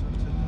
sortzen.